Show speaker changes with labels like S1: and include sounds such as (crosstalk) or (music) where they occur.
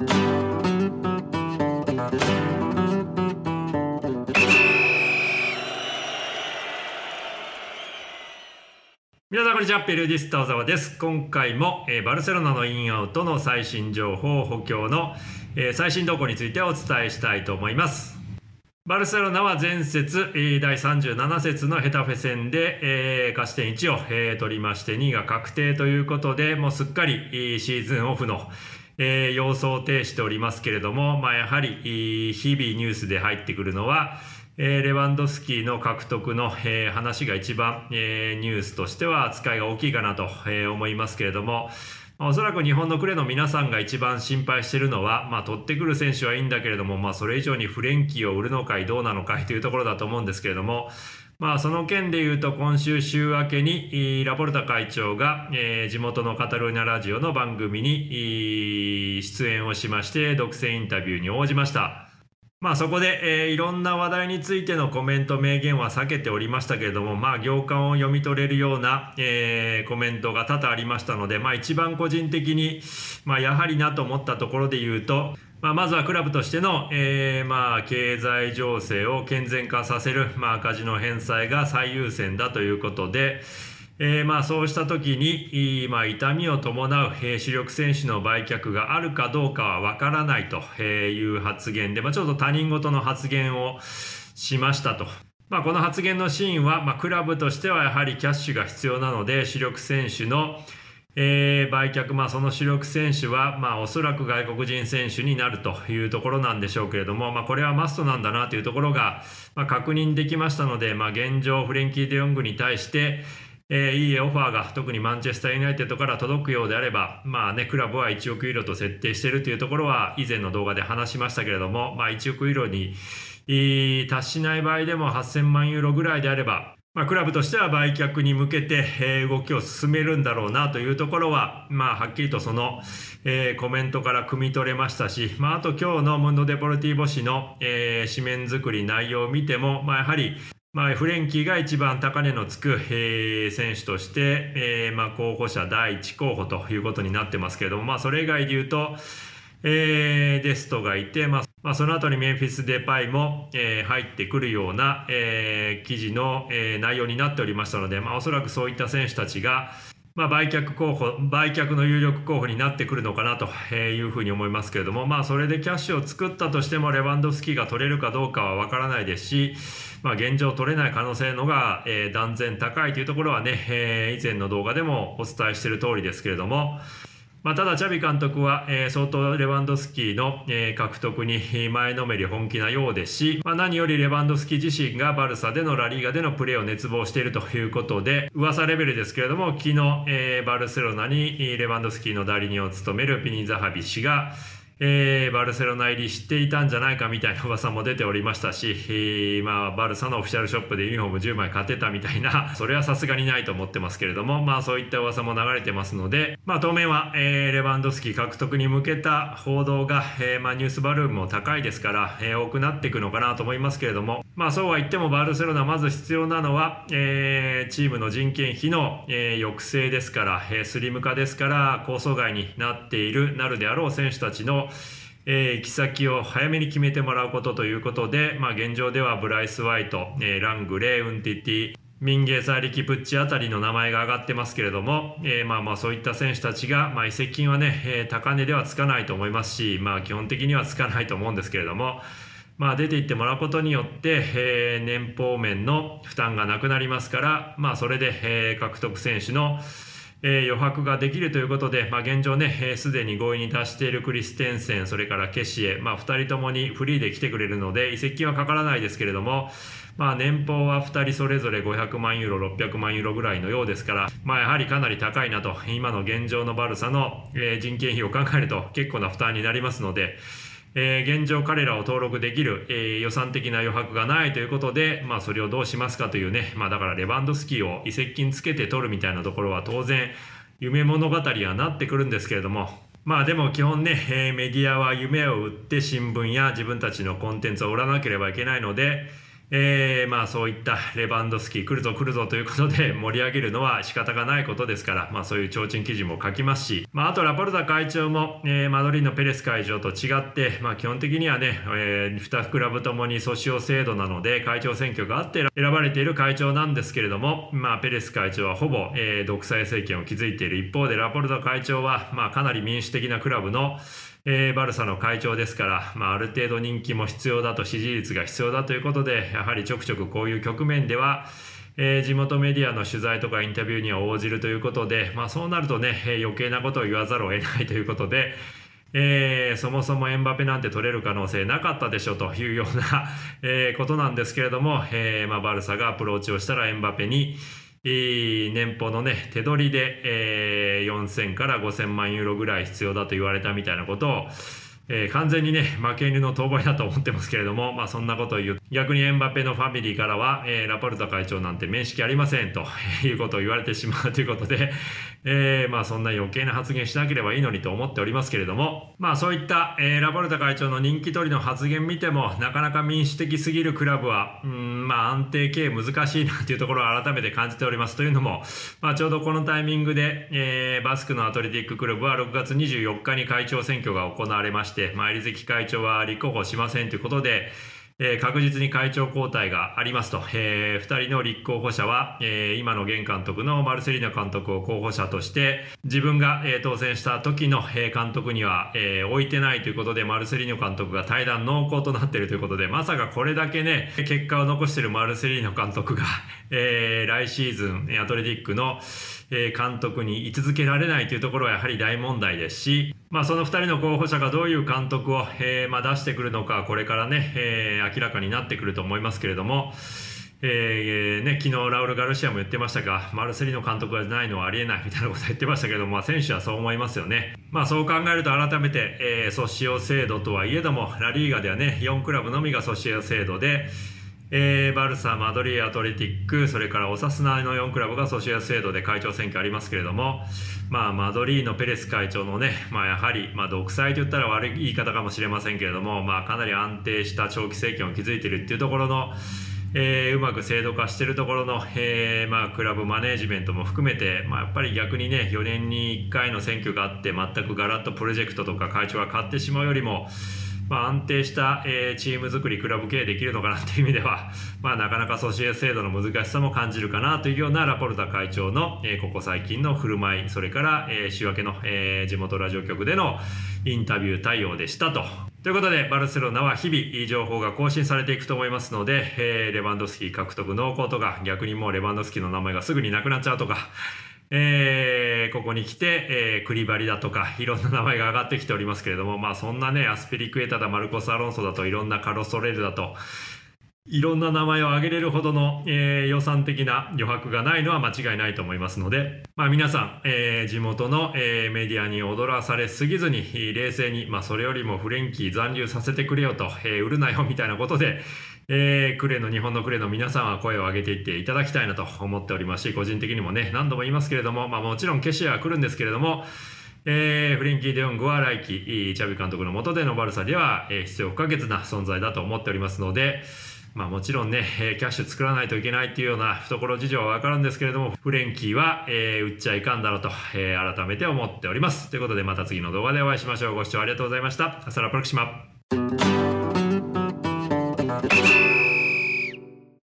S1: 皆さんこんにちは。ペルディスタ小沢です。今回も、えーバルセロナのインアウトの最新情報補強の、えー最新動向についてお伝えしたいと思います。バルセロナは前節、えー第37節のヘタフェ戦で、えー勝ち点1を、えー取りまして2位が確定ということでもうすっかり、えーシーズンオフの、えー様相を呈しておりますけれども、まあ、やはり、日々ニュースで入ってくるのは、えーレバンドスキーの獲得の、えー話が一番、えーニュースとしては扱いが大きいかなと、えー思いますけれども、まあおそらく日本のクレの皆さんが一番心配しているのは、まあ、取ってくる選手はいいんだけれども、まあ、それ以上にフレンキーを売るのかいどうなのかいというところだと思うんですけれども、まあ、その件で言うと今週週明けにラポルタ会長が、地元のカタルーニャラジオの番組に出演をしまして独占インタビューに応じました。まあそこで、いろんな話題についてのコメント、明言は避けておりましたけれども、まあ行間を読み取れるような、コメントが多々ありましたので、まあ一番個人的に、まあやはりなと思ったところで言うと、まあまずはクラブとしての、えーまあ経済情勢を健全化させる、まあ赤字の返済が最優先だということで、えーまあそうした時に、まあ、痛みを伴う、えー主力選手の売却があるかどうかはわからないという発言で、まあ、ちょっと他人事の発言をしましたと。まあ、この発言のシーンは、まあ、クラブとしてはやはりキャッシュが必要なので主力選手の、えー売却、まあ、その主力選手は、まあ、おそらく外国人選手になるというところなんでしょうけれども、まあ、これはマストなんだなというところが、まあ、確認できましたので、まあ、現状フレンキー・デヨングに対して、えーいいオファーが特にマンチェスター・ユナイテッドから届くようであれば、まあね、クラブは1億ユーロと設定しているというところは以前の動画で話しましたけれども、まあ、1億ユーロに達しない場合でも8000万ユーロぐらいであれば、まあ、クラブとしては売却に向けて、えー動きを進めるんだろうなというところは、まあ、はっきりとその、えーコメントから汲み取れましたし、まあ、あと今日のムンド・デポルティーボ紙の、えー紙面作り内容を見ても、まあ、やはりまあ、フレンキーが一番高値のつく、えー選手として、えーまあ、候補者第1候補ということになってますけれども、まあ、それ以外で言うと、えーデストがいて、まあまあ、その後にメンフィス・デパイも、えー入ってくるような、えー記事の、えー内容になっておりましたので、まあ、おそらくそういった選手たちが、まあ、売却候補、売却の有力候補になってくるのかなというふうに思いますけれども、まあ、それでキャッシュを作ったとしても、レバンドフスキーが取れるかどうかはわからないですし、まあ、現状取れない可能性のが、えー断然高いというところはね、えー以前の動画でもお伝えしている通りですけれども、まあ、ただ、チャビ監督は、えー相当レバンドスキーの、えー獲得に前のめり本気なようですし、まあ、何よりレバンドスキー自身がバルサでのラリーガでのプレーを熱望しているということで、噂レベルですけれども、昨日、えーバルセロナにレバンドスキーの代理人を務めるピニザハビ氏が、えーバルセロナ入りしていたんじゃないかみたいな噂も出ておりましたし、えーまあ、バルサのオフィシャルショップでユニフォーム10枚買ってたみたいな、(laughs) それはさすがにないと思ってますけれども、まあそういった噂も流れてますので、まあ当面は、えーレバンドスキー獲得に向けた報道が、えーまあニュースバルーンも高いですから、えー多くなっていくのかなと思いますけれども、まあそうは言ってもバルセロナまず必要なのは、えーチームの人件費の、えー抑制ですから、えースリム化ですから、構想外になっている、なるであろう選手たちの、えー行き先を早めに決めてもらうことということで、まあ、現状ではブライス・ワイト、えーラングレー、ウンティティ、ミンゲーサーリキプッチあたりの名前が挙がってますけれども、えーまあまあそういった選手たちが、まあ、移籍金はね、えー高値ではつかないと思いますし、まあ基本的にはつかないと思うんですけれども、まあ出ていってもらうことによって、えー年俸面の負担がなくなりますから、まあそれで、えー獲得選手の、えー余白ができるということで、まあ、現状ね、すでに合意に達しているクリステンセン、それからケシエ、まあ、2人ともにフリーで来てくれるので、移籍金はかからないですけれども、まあ、年俸は2人それぞれ500万ユーロ、600万ユーロぐらいのようですから、まあ、やはりかなり高いなと、今の現状のバルサの、え人件費を考えると結構な負担になりますので、えー現状彼らを登録できる、えー予算的な余白がないということで、まあそれをどうしますかというね、まあだからレバンドスキーを移籍金つけて取るみたいなところは当然夢物語はなってくるんですけれども、まあでも基本ね、えーメディアは夢を売って新聞や自分たちのコンテンツを売らなければいけないので、えー、まあそういったレバンドスキー来るぞ来るぞということで (laughs) 盛り上げるのは仕方がないことですから、まあそういう提灯記事も書きますし、まああとラポルタ会長も、えー、マドリーのペレス会長と違って、まあ基本的にはね、えー、2クラブともに訴訟制度なので会長選挙があって選ばれている会長なんですけれども、まあペレス会長はほぼ、えー、独裁政権を築いている一方でラポルタ会長は、まあかなり民主的なクラブのえー、バルサの会長ですから、まあ、ある程度人気も必要だと支持率が必要だということでやはりちょくちょくこういう局面では、えー、地元メディアの取材とかインタビューには応じるということで、まあ、そうなるとね、えー、余計なことを言わざるを得ないということで、えー、そもそもエンバペなんて取れる可能性なかったでしょというような、えー、ことなんですけれども、えーまあ、バルサがアプローチをしたらエンバペに、年俸のね、手取りで、えー、4000から5000万ユーロぐらい必要だと言われたみたいなことを、えー、完全にね、負け犬の遠吠えだと思ってますけれども、まあそんなことを言う。逆にエンバペのファミリーからは、えー、ラポルタ会長なんて面識ありませんと (laughs) いうことを言われてしまうということで、えー、まあそんな余計な発言しなければいいのにと思っておりますけれども、まあそういった、えー、ラポルタ会長の人気取りの発言見ても、なかなか民主的すぎるクラブは、うん、まあ安定経営難しいなというところを改めて感じておりますというのも、まあちょうどこのタイミングで、えー、バスクのアトレティッククラブは6月24日に会長選挙が行われまして、して、まあ、関会長は立候補しませんということで、えー、確実に会長交代がありますと、えー、2人の立候補者は、えー、今の現監督のマルセリーナ監督を候補者として自分が、えー、当選した時の、えー、監督には、えー、置いてないということでマルセリーナ監督が対談濃厚となっているということでまさかこれだけね結果を残しているマルセリーナ監督が、(laughs) えー、来シーズンアトレティックのえ監督に居続けられないというところはやはり大問題ですし、まあ、その2人の候補者がどういう監督を、えー、まあ、出してくるのかこれからね、えー、明らかになってくると思いますけれども、えーね、昨日ラウル・ガルシアも言ってましたが、マルセリの監督がないのはありえないみたいなことを言ってましたけど、まあ、選手はそう思いますよね。まあ、そう考えると改めて、えー、ソシオ制度とはいえども、ラリーガではね、4クラブのみがソシオ制度で、えー、バルサ、マドリー、アトレティック、それからオサスナの4クラブがソシア制度で会長選挙ありますけれども、まあ、マドリーのペレス会長のね、まあ、やはり、まあ、独裁と言ったら悪い言い方かもしれませんけれども、まあ、かなり安定した長期政権を築いているっていうところの、えー、うまく制度化しているところの、えーまあ、クラブマネージメントも含めて、まあ、やっぱり逆にね4年に1回の選挙があって全くガラッとプロジェクトとか会長が変わってしまうよりもまあ、安定した、えー、チーム作り、クラブ経営できるのかなという意味では、(laughs) まあ、なかなかソシエ制度の難しさも感じるかなというようなラポルタ会長の、えー、ここ最近の振る舞い、それから、えー、週明けの、えー、地元ラジオ局でのインタビュー対応でしたと。ということで、バルセロナは日々いい情報が更新されていくと思いますので、えー、レバンドスキー獲得濃厚とか、逆にもうレバンドスキーの名前がすぐになくなっちゃうとか、えー、ここに来て、えー、クリバリだとか、いろんな名前が上がってきておりますけれども、まあそんなね、アスペリクエタだ、マルコス・アロンソだと、いろんなカロストレールだと、いろんな名前を挙げれるほどの、えー、予算的な余白がないのは間違いないと思いますので、まあ、皆さん、えー、地元の、えー、メディアに踊らされすぎずに冷静に、まあ、それよりもフレンキー残留させてくれよと、えー、売るなよみたいなことで、えー、クレの日本のクレの皆さんは声を上げていっていただきたいなと思っております。し個人的にもね何度も言いますけれども、まあ、もちろんケシアは来るんですけれどもえー、フレンキー・デヨングは来季チャビ監督の下でのバルサでは、えー、必要不可欠な存在だと思っておりますので、まあ、もちろんね、キャッシュ作らないといけないっていうような懐事情はわかるんですけれどもフレンキーは、えー、売っちゃいかんだろうと、えー、改めて思っております。ということでまた次の動画でお会いしましょう。ご視聴ありがとうございました。アサラプロクシマ